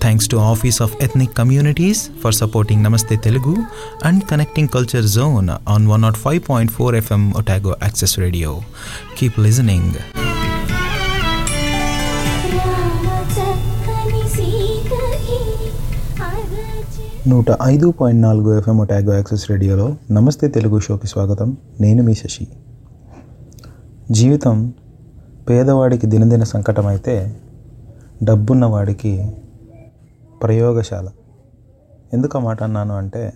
Thanks to office of ethnic communities for supporting Namaste Telugu and connecting culture zone on one not five point four FM Otago access radio keep listening నూట ఐదు point నాలుగు FM Otago access రేడియోలో నమస్తే తెలుగు షోకి స్వాగతం. నేను మీ శశి. జీవితం పేదవాడికి దినదిన సంకటమైతే డబ్బున్నవాడికి ప్రయోగశాల. ఎందుకు ఆ మాట అన్నాను అంటే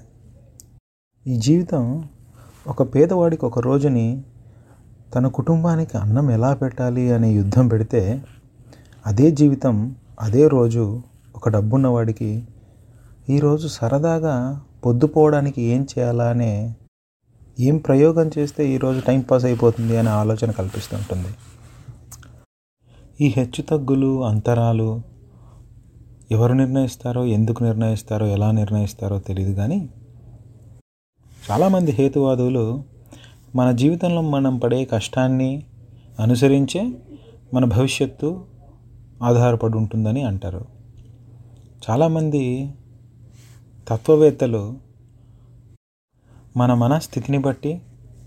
ఈ జీవితం ఒక పేదవాడికి ఒక రోజుని తన కుటుంబానికి అన్నం ఎలా పెట్టాలి అనే యుద్ధం పెడితే అదే జీవితం అదే రోజు ఒక డబ్బున్నవాడికి ఈరోజు సరదాగా పొద్దుపోవడానికి ఏం చేయాలా అనే ఏం ప్రయోగం చేస్తే ఈరోజు టైం పాస్ అయిపోతుంది అనే ఆలోచన కల్పిస్తుంటుంది ఈ హెచ్చుతగ్గులు అంతరాలు ఎవరు నిర్ణయిస్తారో ఎందుకు నిర్ణయిస్తారో ఎలా నిర్ణయిస్తారో తెలియదు కానీ చాలామంది హేతువాదులు మన జీవితంలో మనం పడే కష్టాన్ని అనుసరించే మన భవిష్యత్తు ఆధారపడి ఉంటుందని అంటారు. చాలామంది తత్వవేత్తలు మన మనస్థితిని బట్టి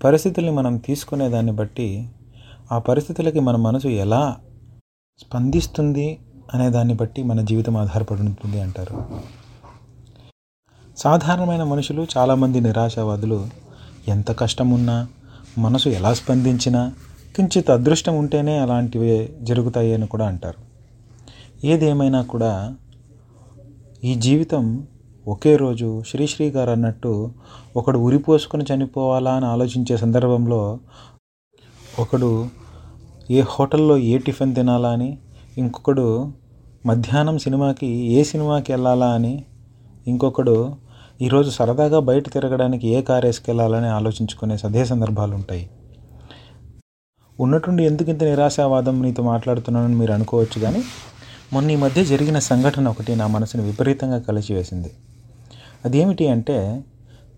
పరిస్థితుల్ని మనం తీసుకునే దాన్ని బట్టి ఆ పరిస్థితులకి మన మనసు ఎలా స్పందిస్తుంది అనే దాన్ని బట్టి మన జీవితం ఆధారపడి ఉంటుంది అంటారు. సాధారణమైన మనుషులు చాలామంది నిరాశావాదులు. ఎంత కష్టం ఉన్నా మనసు ఎలా స్పందించినా కించిత్ అదృష్టం ఉంటేనే అలాంటివి జరుగుతాయి అని కూడా అంటారు. ఏదేమైనా కూడా ఈ జీవితం ఒకే రోజు శ్రీశ్రీ గారు అన్నట్టు ఒకడు ఉరిపోసుకొని చనిపోవాలా అని ఆలోచించే సందర్భంలో ఒకడు ఏ హోటల్లో ఏ టిఫిన్ తినాలా అని ఇంకొకడు మధ్యాహ్నం సినిమాకి ఏ సినిమాకి వెళ్ళాలా అని ఇంకొకడు ఈరోజు సరదాగా బయట తిరగడానికి ఏ కార్ వేసుకెళ్ళాలని ఆలోచించుకునే అదే సందర్భాలు ఉంటాయి. ఉన్నట్టుండి ఎందుకు ఇంత నిరాశావాదం నీతో మాట్లాడుతున్నానని మీరు అనుకోవచ్చు కానీ మొన్న ఈ మధ్య జరిగిన సంఘటన ఒకటి నా మనసుని విపరీతంగా కలిచివేసింది అదేమిటి అంటే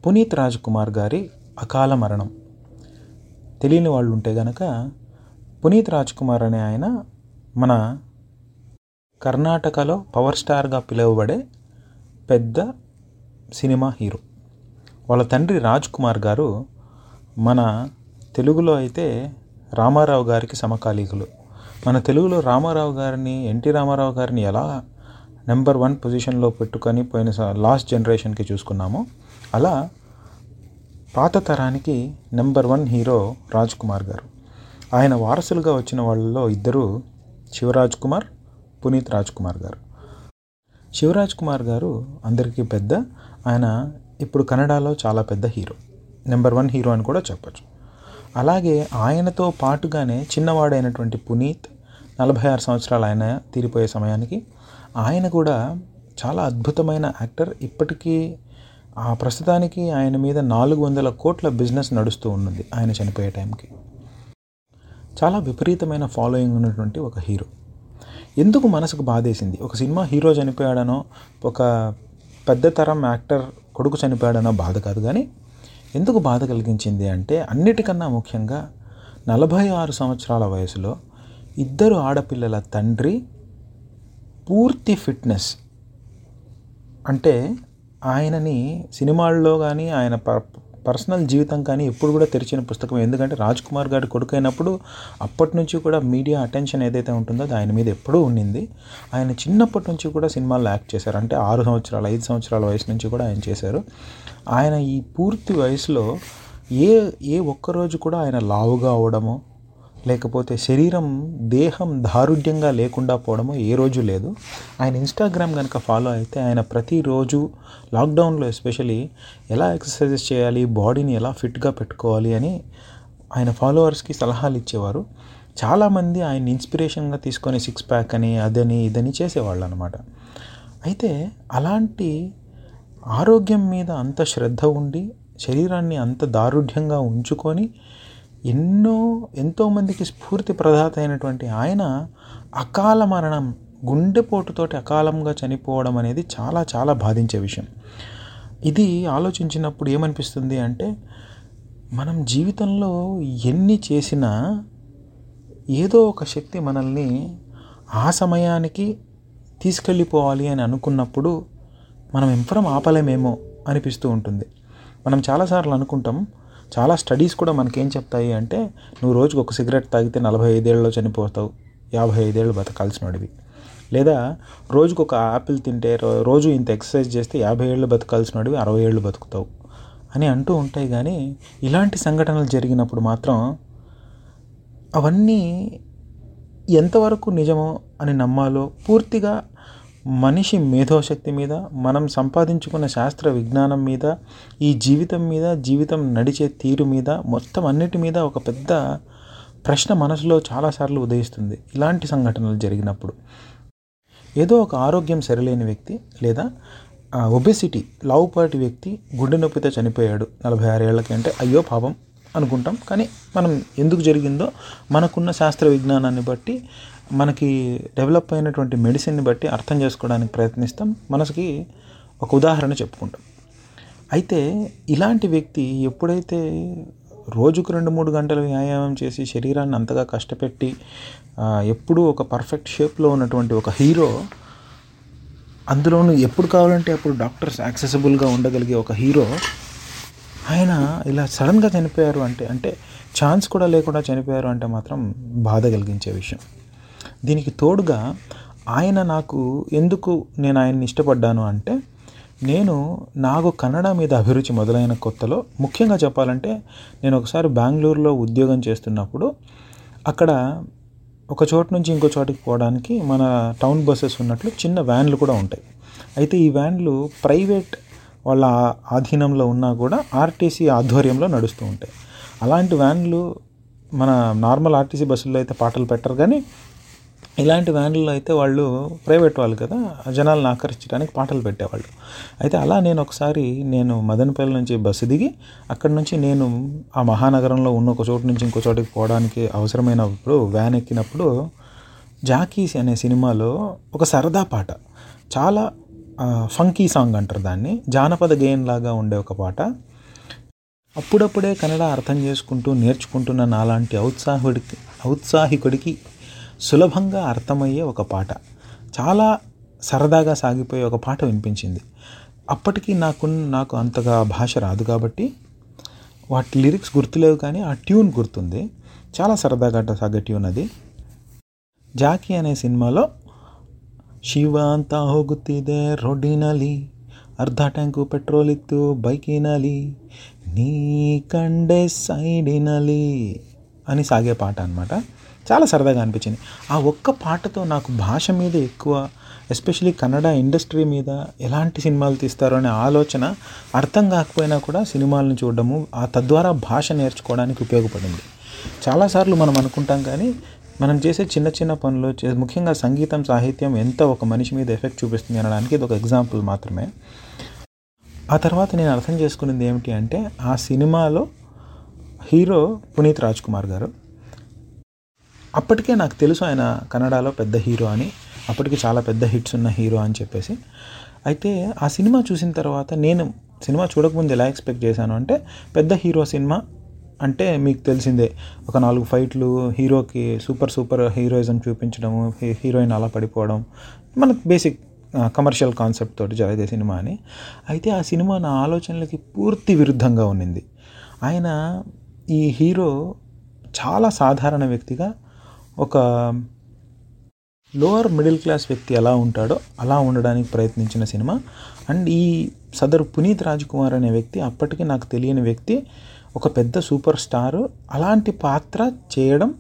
పునీత్ రాజ్ కుమార్ గారి అకాల మరణం. తెలియని వాళ్ళు ఉంటే గనక పునీత్ రాజ్ కుమార్ అనే ఆయన మన కర్ణాటకలో పవర్ స్టార్గా పిలువబడే పెద్ద సినిమా హీరో. వాళ్ళ తండ్రి రాజ్ కుమార్ గారు మన తెలుగులో అయితే రామారావు గారికి సమకాలీకులు. మన తెలుగులో రామారావు గారిని ఎన్టీ రామారావు గారిని ఎలా నెంబర్ వన్ పొజిషన్లో పెట్టుకొని పోయిన స- లాస్ట్ జనరేషన్కి చూసుకున్నామో అలా పాత తరానికి number one hero Raj Kumar గారు. ఆయన వారసులుగా వచ్చిన వాళ్ళలో ఇద్దరు శివరాజ్ కుమార్ పునీత్ రాజ్ కుమార్ గారు. శివరాజ్ కుమార్ గారు అందరికీ పెద్ద ఆయన ఇప్పుడు కన్నడలో చాలా పెద్ద హీరో. నెంబర్ వన్ హీరో అని కూడా చెప్పచ్చు. అలాగే ఆయనతో పాటుగానే చిన్నవాడైనటువంటి పునీత్ నలభై ఆరు సంవత్సరాలు ఆయన తీరిపోయే సమయానికి ఆయన కూడా చాలా అద్భుతమైన యాక్టర్. ఇప్పటికీ ఆ ప్రస్తుతానికి ఆయన మీద నాలుగు వందల కోట్ల బిజినెస్ నడుస్తూ ఉన్నది ఆయన చనిపోయే టైంకి. చాలా విపరీతమైన ఫాలోయింగ్ ఉన్నటువంటి ఒక హీరో. ఎందుకు మనసుకు బాధేసింది? ఒక సినిమా హీరో చనిపోయాడనో ఒక పెద్ద తరం యాక్టర్ కొడుకు చనిపోయాడనో బాధ కాదు కానీ ఎందుకు బాధ కలిగించింది అంటే అన్నిటికన్నా ముఖ్యంగా నలభై ఆరు సంవత్సరాల వయసులో ఇద్దరు ఆడపిల్లల తండ్రి పూర్తి ఫిట్నెస్. అంటే ఆయనని సినిమాల్లో కానీ ఆయన ప పర్సనల్ జీవితం కానీ ఎప్పుడు కూడా తెరిచిన పుస్తకం ఎందుకంటే రాజ్ కుమార్ గారి కొడుకు అయినప్పుడు అప్పటి నుంచి కూడా మీడియా అటెన్షన్ ఏదైతే ఉంటుందో అది ఆయన మీద ఎప్పుడూ ఉండింది. ఆయన చిన్నప్పటి నుంచి కూడా సినిమాల్లో యాక్ట్ చేశారు. అంటే ఆరు సంవత్సరాలు ఐదు సంవత్సరాల వయసు నుంచి కూడా ఆయన చేశారు. ఆయన ఈ పూర్తి వయసులో ఏ ఏ ఒక్కరోజు కూడా ఆయన లావుగా అవడమో లేకపోతే శరీరం దేహం దారుఢ్యంగా లేకుండా పోవడము ఏ రోజు లేదు. ఆయన ఇన్స్టాగ్రామ్ కనుక ఫాలో అయితే ఆయన ప్రతిరోజు లాక్డౌన్లో ఎస్పెషలీ ఎలా ఎక్సర్సైజెస్ చేయాలి బాడీని ఎలా ఫిట్గా పెట్టుకోవాలి అని ఆయన ఫాలోవర్స్కి సలహాలు ఇచ్చేవారు. చాలామంది ఆయన ఇన్స్పిరేషన్గా తీసుకొని సిక్స్ ప్యాక్ అని అదని ఇదని చేసేవాళ్ళు అనమాట అయితే అలాంటి ఆరోగ్యం మీద అంత శ్రద్ధ ఉండి శరీరాన్ని అంత దారుఢ్యంగా ఉంచుకొని ఎన్నో ఎంతోమందికి స్ఫూర్తి ప్రదాత అయినటువంటి ఆయన అకాల మరణం గుండెపోటుతోటి అకాలంగా చనిపోవడం అనేది చాలా చాలా బాధించే విషయం. ఇది ఆలోచించినప్పుడు ఏమనిపిస్తుంది అంటే మనం జీవితంలో ఎన్ని చేసినా ఏదో ఒక శక్తి మనల్ని ఆ సమయానికి తీసుకెళ్ళిపోవాలి అని అనుకున్నప్పుడు మనం ఎంపరం ఆపలేమేమో అనిపిస్తూ ఉంటుంది. మనం చాలాసార్లు అనుకుంటాం చాలా స్టడీస్ కూడా మనకేం చెప్తాయి అంటే నువ్వు రోజుకు ఒక సిగరెట్ తాగితే నలభై ఐదేళ్ళలో చనిపోతావు యాభై ఐదేళ్ళు బతకాల్సినడివి. లేదా రోజుకు ఒక యాపిల్ తింటే రోజు ఇంత ఎక్సర్సైజ్ చేస్తే యాభై ఏళ్ళు బతకాల్సినడివి అరవై ఏళ్ళు బతుకుతావు అని అంటూ ఉంటాయి కానీ ఇలాంటి సంఘటనలు జరిగినప్పుడు మాత్రం అవన్నీ ఎంతవరకు నిజమో అని నమ్మాలో పూర్తిగా మనిషి మేధోశక్తి మీద మనం సంపాదించుకున్న శాస్త్ర విజ్ఞానం మీద ఈ జీవితం మీద జీవితం నడిచే తీరు మీద మొత్తం అన్నిటి మీద ఒక పెద్ద ప్రశ్న మనసులో చాలాసార్లు ఉదయిస్తుంది. ఇలాంటి సంఘటనలు జరిగినప్పుడు ఏదో ఒక ఆరోగ్యం సరిలేని వ్యక్తి లేదా ఒబెసిటీ లావుపాటి వ్యక్తి గుండె నొప్పితో చనిపోయాడు నలభై ఆరు ఏళ్ళకి అంటే అయ్యో పాపం అనుకుంటాం. కానీ మనం ఎందుకు జరిగిందో మనకున్న శాస్త్ర విజ్ఞానాన్ని బట్టి మనకి డెవలప్ అయినటువంటి మెడిసిన్ని బట్టి అర్థం చేసుకోవడానికి ప్రయత్నిస్తాం. మనసుకి ఒక ఉదాహరణ చెప్పుకుంటాం. అయితే ఇలాంటి వ్యక్తి ఎప్పుడైతే రోజుకు రెండు మూడు గంటలు వ్యాయామం చేసి శరీరాన్ని అంతగా కష్టపెట్టి ఎప్పుడూ ఒక పర్ఫెక్ట్ షేప్లో ఉన్నటువంటి ఒక హీరో అందులోనూ ఎప్పుడు కావాలంటే అప్పుడు డాక్టర్స్ యాక్సెసిబుల్గా ఉండగలిగే ఒక హీరో ఆయన ఇలా సడన్గా చనిపోయారు అంటే అంటే ఛాన్స్ కూడా లేకుండా చనిపోయారు అంటే మాత్రం బాధ కలిగించే విషయం. దీనికి తోడుగా ఆయన నాకు ఎందుకు నేను ఆయన్ని ఇష్టపడ్డాను అంటే నేను నాకు కన్నడ మీద అభిరుచి మొదలైన కొత్తలో ముఖ్యంగా చెప్పాలంటే నేను ఒకసారి బెంగళూరులో ఉద్యోగం చేస్తున్నప్పుడు అక్కడ ఒక చోటు నుంచి ఇంకో చోటికి పోవడానికి మన టౌన్ బస్సెస్ ఉన్నట్లు చిన్న వ్యాన్లు కూడా ఉంటాయి. అయితే ఈ వ్యాన్లు ప్రైవేట్ వాళ్ళ ఆధీనంలో ఉన్నా కూడా ఆర్టీసీ ఆధ్వర్యంలో నడుస్తూ ఉంటాయి. అలాంటి వ్యాన్లు మన నార్మల్ ఆర్టీసీ బస్సుల్లో అయితే పాటలు పెట్టరు కానీ ఇలాంటి వ్యాన్లలో అయితే వాళ్ళు ప్రైవేట్ వాళ్ళు కదా జనాలను ఆకర్షించడానికి పాటలు పెట్టేవాళ్ళు. అయితే అలా నేను ఒకసారి నేను మదనపల్లి నుంచి బస్సు దిగి అక్కడి నుంచి నేను ఆ మహానగరంలో ఉన్న ఒక చోటు నుంచి ఇంకో చోటికి పోవడానికి అవసరమైనప్పుడు వ్యాన్ ఎక్కినప్పుడు జాకీస్ అనే సినిమాలో ఒక సరదా పాట చాలా ఫంకీ సాంగ్ అంటారు దాన్ని జానపద గేయం లాగా ఉండే ఒక పాట. అప్పుడప్పుడే కన్నడ అర్థం చేసుకుంటూ నేర్చుకుంటున్న నాలాంటి ఔత్సాహుడికి ఔత్సాహికుడికి సులభంగా అర్థమయ్యే ఒక పాట. చాలా సరదాగా సాగిపోయే ఒక పాట వినిపించింది. అప్పటికి నాకు నాకు అంతగా భాష రాదు కాబట్టి వాటి లిరిక్స్ గుర్తులేవు కానీ ఆ ట్యూన్ గుర్తుంది. చాలా సరదాగా సాగే ట్యూన్ అది. జాకీ అనే సినిమాలో ಶಿವ ಅಂತ ಹೋಗುತ್ತಿದೆ ರೋಡಿನಲ್ಲಿ ಅರ್ಧ ಟ್ಯಾಂಕು బైక్ ఇనాలి నీ ನೀ సైడ్ ఇనాలి అని సాగే పాట అనమాట చాలా సరదాగా అనిపించింది. ఆ ఒక్క పాటతో నాకు భాష మీద ఎక్కువ ఎస్పెషలీ కన్నడ ఇండస్ట్రీ మీద ఎలాంటి సినిమాలు తీస్తారో అనే ఆలోచన అర్థం కాకపోయినా కూడా సినిమాలను చూడడము ఆ తద్వారా భాష నేర్చుకోవడానికి ఉపయోగపడింది. చాలాసార్లు మనం అనుకుంటాం కానీ మనం చేసే చిన్న చిన్న పనులు ముఖ్యంగా సంగీతం సాహిత్యం ఎంత ఒక మనిషి మీద ఎఫెక్ట్ చూపిస్తుంది అనడానికి ఇది ఒక ఎగ్జాంపుల్ మాత్రమే. ఆ తర్వాత నేను అర్థం చేసుకున్నది ఏమిటి అంటే ఆ సినిమాలో హీరో పునీత్ రాజ్ కుమార్ గారు అప్పటికే నాకు తెలుసు ఆయన కన్నడలో పెద్ద హీరో అని. అప్పటికి చాలా పెద్ద హిట్స్ ఉన్న హీరో అని చెప్పేసి. అయితే ఆ సినిమా చూసిన తర్వాత నేను సినిమా చూడకముందు ఎలా ఎక్స్పెక్ట్ చేశాను అంటే పెద్ద హీరో సినిమా అంటే మీకు తెలిసిందే ఒక నాలుగు ఫైట్లు హీరోకి సూపర్ సూపర్ హీరోయిజం చూపించడము హీరోయిన్ అలా పడిపోవడం మనకు బేసిక్ కమర్షియల్ కాన్సెప్ట్ తోటి జరిగే సినిమా అని. అయితే ఆ సినిమా నా ఆలోచనలకి పూర్తి విరుద్ధంగా ఉన్నింది. ఆయన ఈ హీరో చాలా సాధారణ వ్యక్తిగా ఒక లోవర్ మిడిల్ క్లాస్ వ్యక్తి ఎలా ఉంటాడో అలా ఉండడానికి ప్రయత్నించిన సినిమా. అండ్ ఈ సదరు పునీత్ రాజ్ కుమార్ అనే వ్యక్తి అప్పటికి నాకు తెలియని వ్యక్తి ఒక పెద్ద సూపర్ స్టార్ అలాంటి పాత్ర చేయడం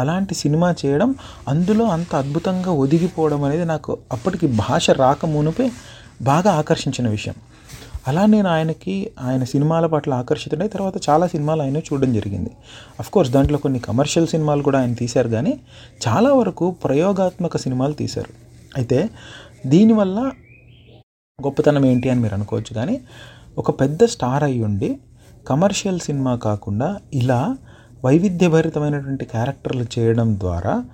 అలాంటి సినిమా చేయడం అందులో అంత అద్భుతంగా ఒదిగిపోవడం అనేది నాకు అప్పటికి భాష రాక మునిపే బాగా ఆకర్షించిన విషయం. అలా నేను ఆయనకి ఆయన సినిమాల పట్ల ఆకర్షితుడై తర్వాత చాలా సినిమాలు ఆయన చూడడం జరిగింది. కోర్స్ దాంట్లో కొన్ని కమర్షియల్ సినిమాలు కూడా ఆయన తీశారు కానీ చాలా వరకు ప్రయోగాత్మక సినిమాలు తీశారు. అయితే దీనివల్ల గొప్పతనం ఏంటి అని మీరు అనుకోవచ్చు కానీ ఒక పెద్ద స్టార్ అయి ఉండి కమర్షియల్ సినిమా కాకుండా ఇలా వైవిధ్యభరితమైనటువంటి క్యారెక్టర్లు చేయడం ద్వారా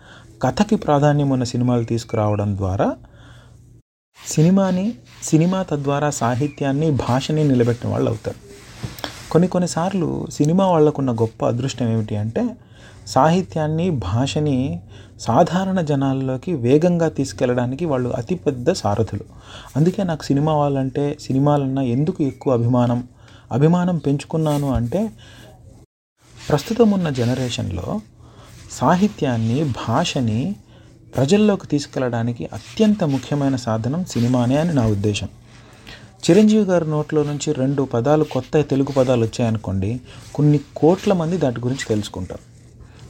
కథకి ప్రాధాన్యం ఉన్న సినిమాలు తీసుకురావడం ద్వారా సినిమాని సినిమా తద్వారా సాహిత్యాన్ని భాషని నిలబెట్టిన వాళ్ళు అవుతారు. కొన్ని కొన్నిసార్లు సినిమా వాళ్ళకున్న గొప్ప అదృష్టం ఏమిటి అంటే సాహిత్యాన్ని భాషని సాధారణ జనాల్లోకి వేగంగా తీసుకెళ్ళడానికి వాళ్ళు అతిపెద్ద సారథులు. అందుకే నాకు సినిమా వాళ్ళంటే సినిమాలన్నా ఎందుకు ఎక్కువ అభిమానం? అభిమానం పెంచుకున్నాను అంటే ప్రస్తుతం ఉన్న జనరేషన్లో సాహిత్యాన్ని భాషని ప్రజల్లోకి తీసుకెళ్ళడానికి అత్యంత ముఖ్యమైన సాధనం సినిమానే అని నా ఉద్దేశం. చిరంజీవి గారి నోట్లో నుంచి రెండు పదాలు కొత్త తెలుగు పదాలు వచ్చాయనుకోండి కొన్ని కోట్ల మంది దాటి గురించి తెలుసుకుంటారు.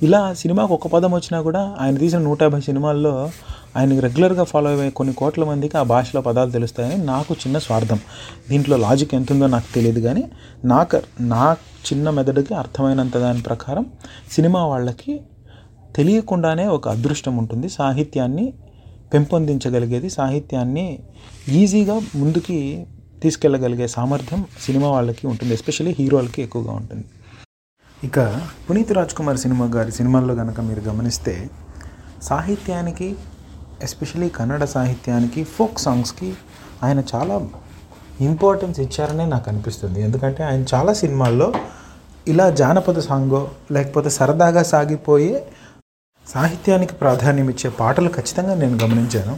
ఇలా సినిమాకు ఒక పదం వచ్చినా కూడా ఆయన తీసిన నూట యాభై సినిమాల్లో ఆయనకి రెగ్యులర్గా ఫాలో అయ్యే కొన్ని కోట్ల మందికి ఆ భాషలో పదాలు తెలుస్తాయని నాకు చిన్న స్వార్థం. దీంట్లో లాజిక్ ఎంత ఉందో నాకు తెలియదు కానీ నాకు నా చిన్న మెదడుకి అర్థమైనంత దాని ప్రకారం సినిమా వాళ్ళకి తెలియకుండానే ఒక అదృష్టం ఉంటుంది. సాహిత్యాన్ని పెంపొందించగలిగేది సాహిత్యాన్ని ఈజీగా ముందుకి తీసుకెళ్ళగలిగే సామర్థ్యం సినిమా వాళ్ళకి ఉంటుంది. ఎస్పెషల్లీ హీరోలకి ఎక్కువగా ఉంటుంది. ఇక పునీత్ రాజ్ కుమార్ సినిమా గారి సినిమాల్లో కనుక మీరు గమనిస్తే సాహిత్యానికి ఎస్పెషల్లీ కన్నడ సాహిత్యానికి ఫోక్ సాంగ్స్కి ఆయన చాలా ఇంపార్టెన్స్ ఇచ్చారనే నాకు అనిపిస్తుంది. ఎందుకంటే ఆయన చాలా సినిమాల్లో ఇలా జానపద సాంగో లేకపోతే సరదాగా సాగిపోయే సాహిత్యానికి ప్రాధాన్యం ఇచ్చే పాటలు ఖచ్చితంగా నేను గమనించాను.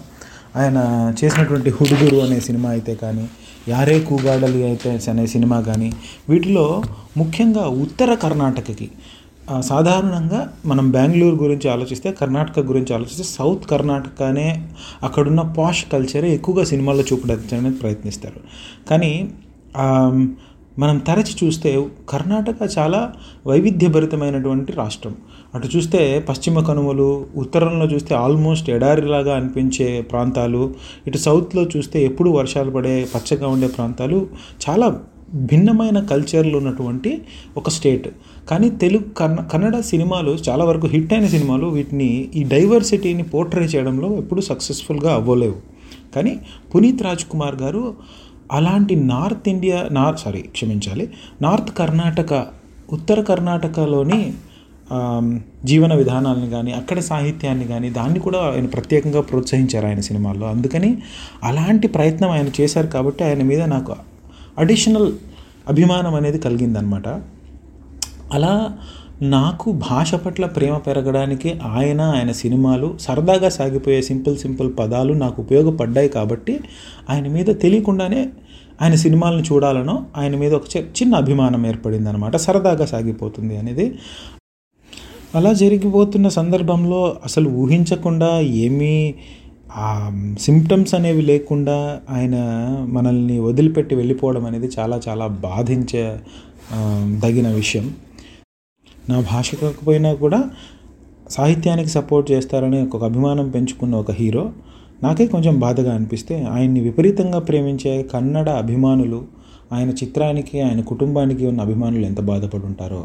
ఆయన చేసినటువంటి హుడుగురు అనే సినిమా అయితే కానీ యారే కూగాడలి అయితే అనే సినిమా కానీ వీటిలో ముఖ్యంగా ఉత్తర కర్ణాటకకి సాధారణంగా మనం బెంగళూరు గురించి ఆలోచిస్తే కర్ణాటక గురించి ఆలోచిస్తే సౌత్ కర్ణాటకనే అక్కడున్న పాష్ కల్చరే ఎక్కువగా సినిమాల్లో చూపడానికి ప్రయత్నిస్తారు. కానీ మనం తరచి చూస్తే కర్ణాటక చాలా వైవిధ్యభరితమైనటువంటి రాష్ట్రం. అటు చూస్తే పశ్చిమ కనుమలు ఉత్తరంలో చూస్తే ఆల్మోస్ట్ ఎడారిలాగా అనిపించే ప్రాంతాలు ఇటు సౌత్లో చూస్తే ఎప్పుడు వర్షాలు పడే పచ్చగా ఉండే ప్రాంతాలు చాలా భిన్నమైన కల్చర్లు ఉన్నటువంటి ఒక స్టేట్ కానీ తెలుగు కన్న కన్నడ సినిమాలు చాలా వరకు హిట్ అయిన సినిమాలు వీటిని ఈ డైవర్సిటీని పోర్ట్రే చేయడంలో ఎప్పుడు సక్సెస్ఫుల్గా అవ్వలేవు. కానీ పునీత్ రాజ్ కుమార్ గారు అలాంటి నార్త్ ఇండియా నార్త్ సారీ క్షమించాలి నార్త్ కర్ణాటక ఉత్తర కర్ణాటకలోని జీవన విధానాలను కానీ అక్కడ సాహిత్యాన్ని కానీ దాన్ని కూడా ఆయన ప్రత్యేకంగా ప్రోత్సహించారు ఆయన సినిమాల్లో. అందుకని అలాంటి ప్రయత్నం ఆయన చేశారు కాబట్టి ఆయన మీద నాకు అడిషనల్ అభిమానం అనేది కలిగిందనమాట అలా నాకు భాష పట్ల ప్రేమ పెరగడానికి ఆయన ఆయన సినిమాలు సరదాగా సాగిపోయే సింపుల్ సింపుల్ పదాలు నాకు ఉపయోగపడ్డాయి కాబట్టి ఆయన మీద తెలియకుండానే ఆయన సినిమాలను చూడాలనో ఆయన మీద ఒక చిన్న అభిమానం ఏర్పడింది అనమాట సరదాగా సాగిపోతుంది అనేది. అలా జరిగిపోతున్న సందర్భంలో అసలు ఊహించకుండా ఏమీ సిమ్టమ్స్ అనేవి లేకుండా ఆయన మనల్ని వదిలిపెట్టి వెళ్ళిపోవడం అనేది చాలా చాలా బాధించే తగిన దగిన విషయం. నా భాష కాకపోయినా కూడా సాహిత్యానికి సపోర్ట్ చేస్తారని ఒక అభిమానం పెంచుకున్న ఒక హీరో. నాకే కొంచెం బాధగా అనిపిస్తే ఆయన్ని విపరీతంగా ప్రేమించే కన్నడ అభిమానులు ఆయన చిత్రానికి ఆయన కుటుంబానికి ఉన్న అభిమానులు ఎంత బాధపడుంటారో.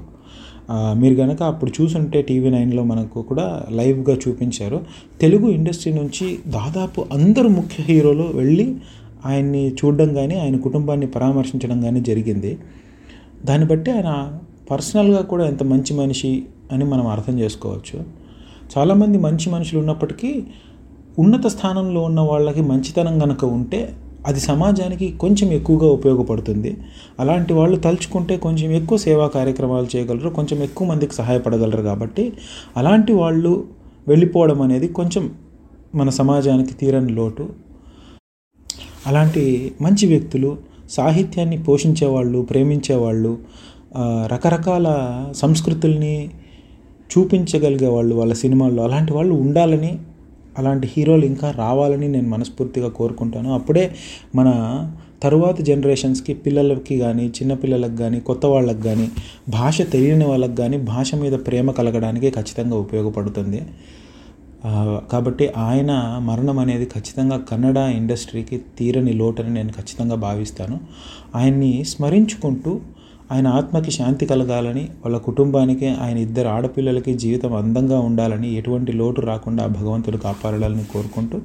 మీరు కనుక అప్పుడు చూసుంటే టీవీ నైన్లో మనకు కూడా లైవ్గా చూపించారు. తెలుగు ఇండస్ట్రీ నుంచి దాదాపు అందరు ముఖ్య హీరోలు వెళ్ళి ఆయన్ని చూడడం కానీ ఆయన కుటుంబాన్ని పరామర్శించడం కానీ జరిగింది. దాన్ని బట్టి ఆయన పర్సనల్గా కూడా ఎంత మంచి మనిషి అని మనం అర్థం చేసుకోవచ్చు. చాలామంది మంచి మనుషులు ఉన్నప్పటికీ ఉన్నత స్థానంలో ఉన్న వాళ్ళకి మంచితనం కనుక ఉంటే అది సమాజానికి కొంచెం ఎక్కువగా ఉపయోగపడుతుంది. అలాంటి వాళ్ళు తలుచుకుంటే కొంచెం ఎక్కువ సేవా కార్యక్రమాలు చేయగలరు కొంచెం ఎక్కువ మందికి సహాయపడగలరు కాబట్టి అలాంటి వాళ్ళు వెళ్ళిపోవడం అనేది కొంచెం మన సమాజానికి తీరని లోటు. అలాంటి మంచి వ్యక్తులు సాహిత్యాన్ని పోషించేవాళ్ళు ప్రేమించేవాళ్ళు రకరకాల సంస్కృతుల్ని చూపించగలిగే వాళ్ళు వాళ్ళ సినిమాల్లో అలాంటి వాళ్ళు ఉండాలని అలాంటి హీరోలు ఇంకా రావాలని నేను మనస్ఫూర్తిగా కోరుకుంటాను. అప్పుడే మన తరువాత జనరేషన్స్కి పిల్లలకి కానీ చిన్నపిల్లలకు కానీ కొత్త వాళ్ళకి కానీ భాష తెలియని వాళ్ళకి కానీ భాష మీద ప్రేమ కలగడానికి ఖచ్చితంగా ఉపయోగపడుతుంది. కాబట్టి ఆయన మరణం అనేది ఖచ్చితంగా కన్నడ ఇండస్ట్రీకి తీరని లోటని నేను ఖచ్చితంగా భావిస్తాను. ఆయన్ని స్మరించుకుంటూ ఆయన ఆత్మకి శాంతి కలగాలని వాళ్ళ కుటుంబానికి ఆయన ఇద్దరు ఆడపిల్లలకి జీవితం అందంగా ఉండాలని ఎటువంటి లోటు రాకుండా భగవంతుడు కాపాడాలని కోరుకుంటూ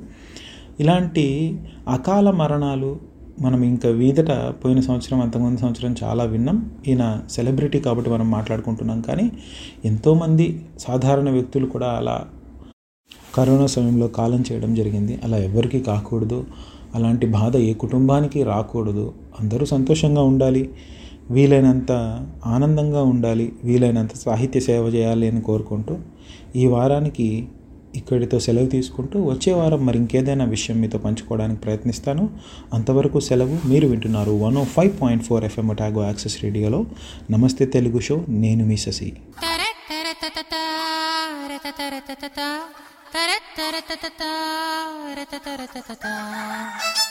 ఇలాంటి అకాల మరణాలు మనం ఇంకా వీదట పోయిన సంవత్సరం అంతకుముందు సంవత్సరం చాలా విన్నాం. ఈయన సెలబ్రిటీ కాబట్టి మనం మాట్లాడుకుంటున్నాం. కానీ ఎంతోమంది సాధారణ వ్యక్తులు కూడా అలా కరోనా సమయంలో కాలం చేయడం జరిగింది. అలా ఎవరికీ కాకూడదు. అలాంటి బాధ ఏ కుటుంబానికి రాకూడదు. అందరూ సంతోషంగా ఉండాలి. వీలైనంత ఆనందంగా ఉండాలి వీలైనంత సాహిత్య సేవ చేయాలి అని కోరుకుంటూ ఈ వారానికి ఇక్కడితో సెలవు తీసుకుంటూ వచ్చే వారం మరి ఇంకేదైనా విషయం మీతో పంచుకోవడానికి ప్రయత్నిస్తాను అంతవరకు సెలవు మీరు వింటున్నారు one O five point four FM Otago access రేడియోలో నమస్తే తెలుగు షో నేను మీ శశి బండి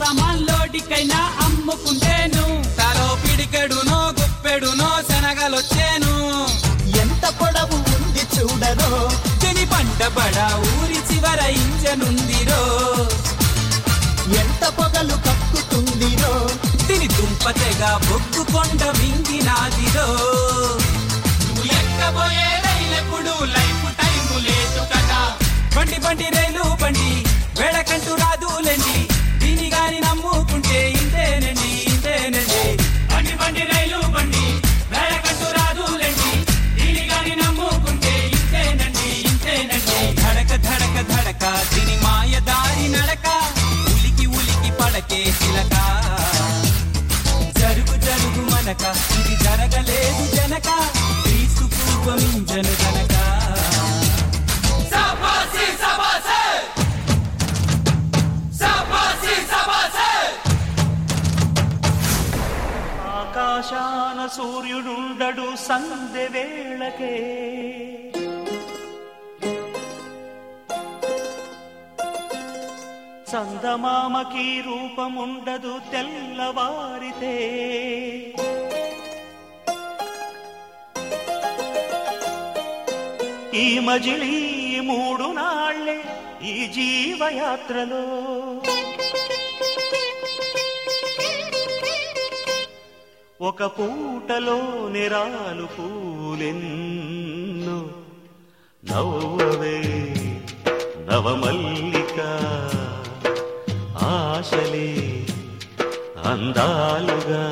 పాత సామాన్లోడికైనా అమ్ముకుంటేను. తలో పిడికెడునో గుప్పెడునో శనగలొచ్చేను. ఎంత పొడవు ఉంది చూడరో. తిని పంట బడ ఊరి చివర ఇంజనుందిరో. ఎంత పొగలు కక్కుతుంది చెంపతెగా బొగ్గు కొండ మింగినాదిరో. నువ్వు ఎక్కబోయే రైలెప్పుడు లైఫ్ టైం లేదు కదా. బండి బండి రైలు బండి వేడకంటూ రాదులేండి. జరుగు మనక ఇది జరగలేదు జనక. క్రీస్తు పూర్వమింజను జనక. ఆకాశాన సూర్యుడుండడు సందె వేళకే. చందమామకి రూపముండదు తెల్లవారితే. ఈ మజిలీ మూడు నాళ్ళే ఈ జీవయాత్రలో. ఒక పూటలో నిరాలు పూలెన్ను. నవ్వవే నవమల్లిక ఆశలే అందాలుగా.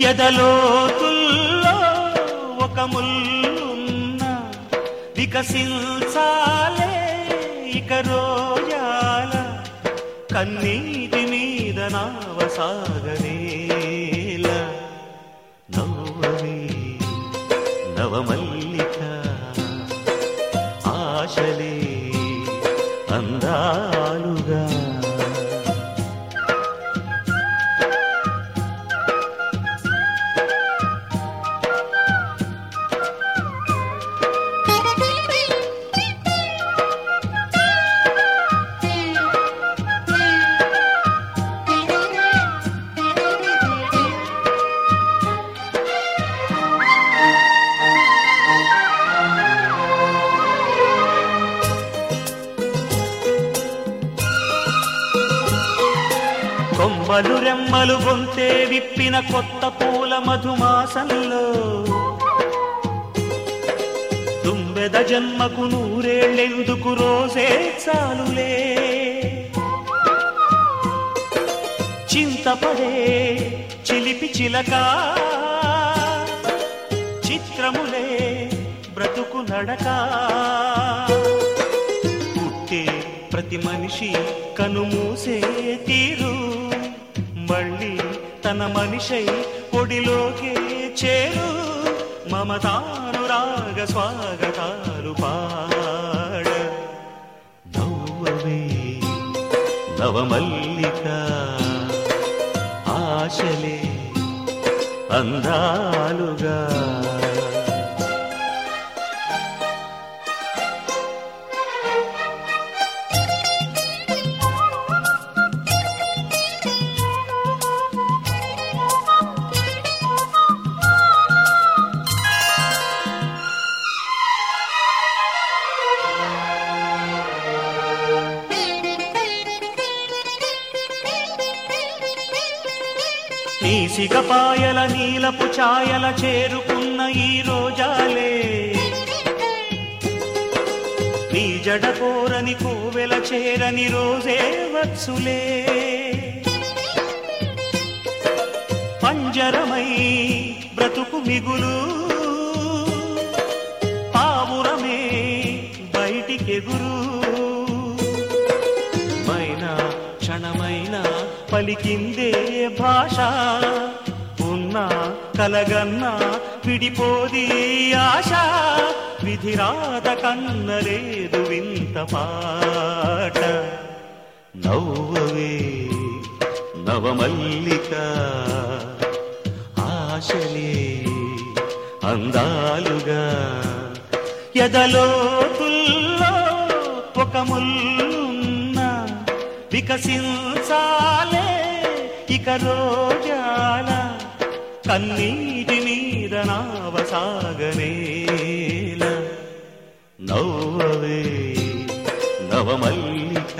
ఎదలోతుల్లో ఒక ముల్లున్న వికసించాలే ఇక రోజాల కన్నీటి మీద నావసాగనేల నవ్వవే నవమల్లిక ఆశలే అందా కొత్త పూల మధుమాసంలో తుంబెద జన్మకు నూరేళ్ళెందుకు రోజే చాలులే? చింతపడే చిలిపి చిలక చిత్రములే బ్రతుకు నడక. పుట్టే ప్రతి మనిషి కనుమూసే తీరు మళ్ళీ తన మనిషై ఒడిలోకే చేరు. మమతానురాగ స్వాగతాలు పాడ. నవ్వవే నవమల్లిక ఆశలే అందాలుగా. ఇసిగపాయల సిగపాయల నీలపు ఛాయల చేరుకున్న ఈ రోజాలే. నీ జడ కోరని కోవెల చేరని రోజే వత్సులే పంజరమై బ్రతుకు మిగులు పావురమే బయటికెగురు. పలికిందే భాష. ఉన్నా కలగన్నా విడిపోది ఆశ. విధిరాత కన్నలేదు వింత పాట. నవ్వవే నవమల్లిక ఆశలే అందాలుగా. ఎదలోతుల్లో ఒక ముల్లున్న వికసించాలే ఇక రోజాల కన్నీటి మీద నావసాగనేల నవ్వవే నవమల్లిక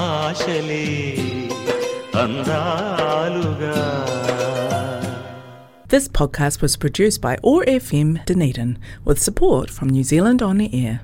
ఆశలే అందాలుగా This podcast was produced by OAR FM Dunedin with support from New Zealand On the Air.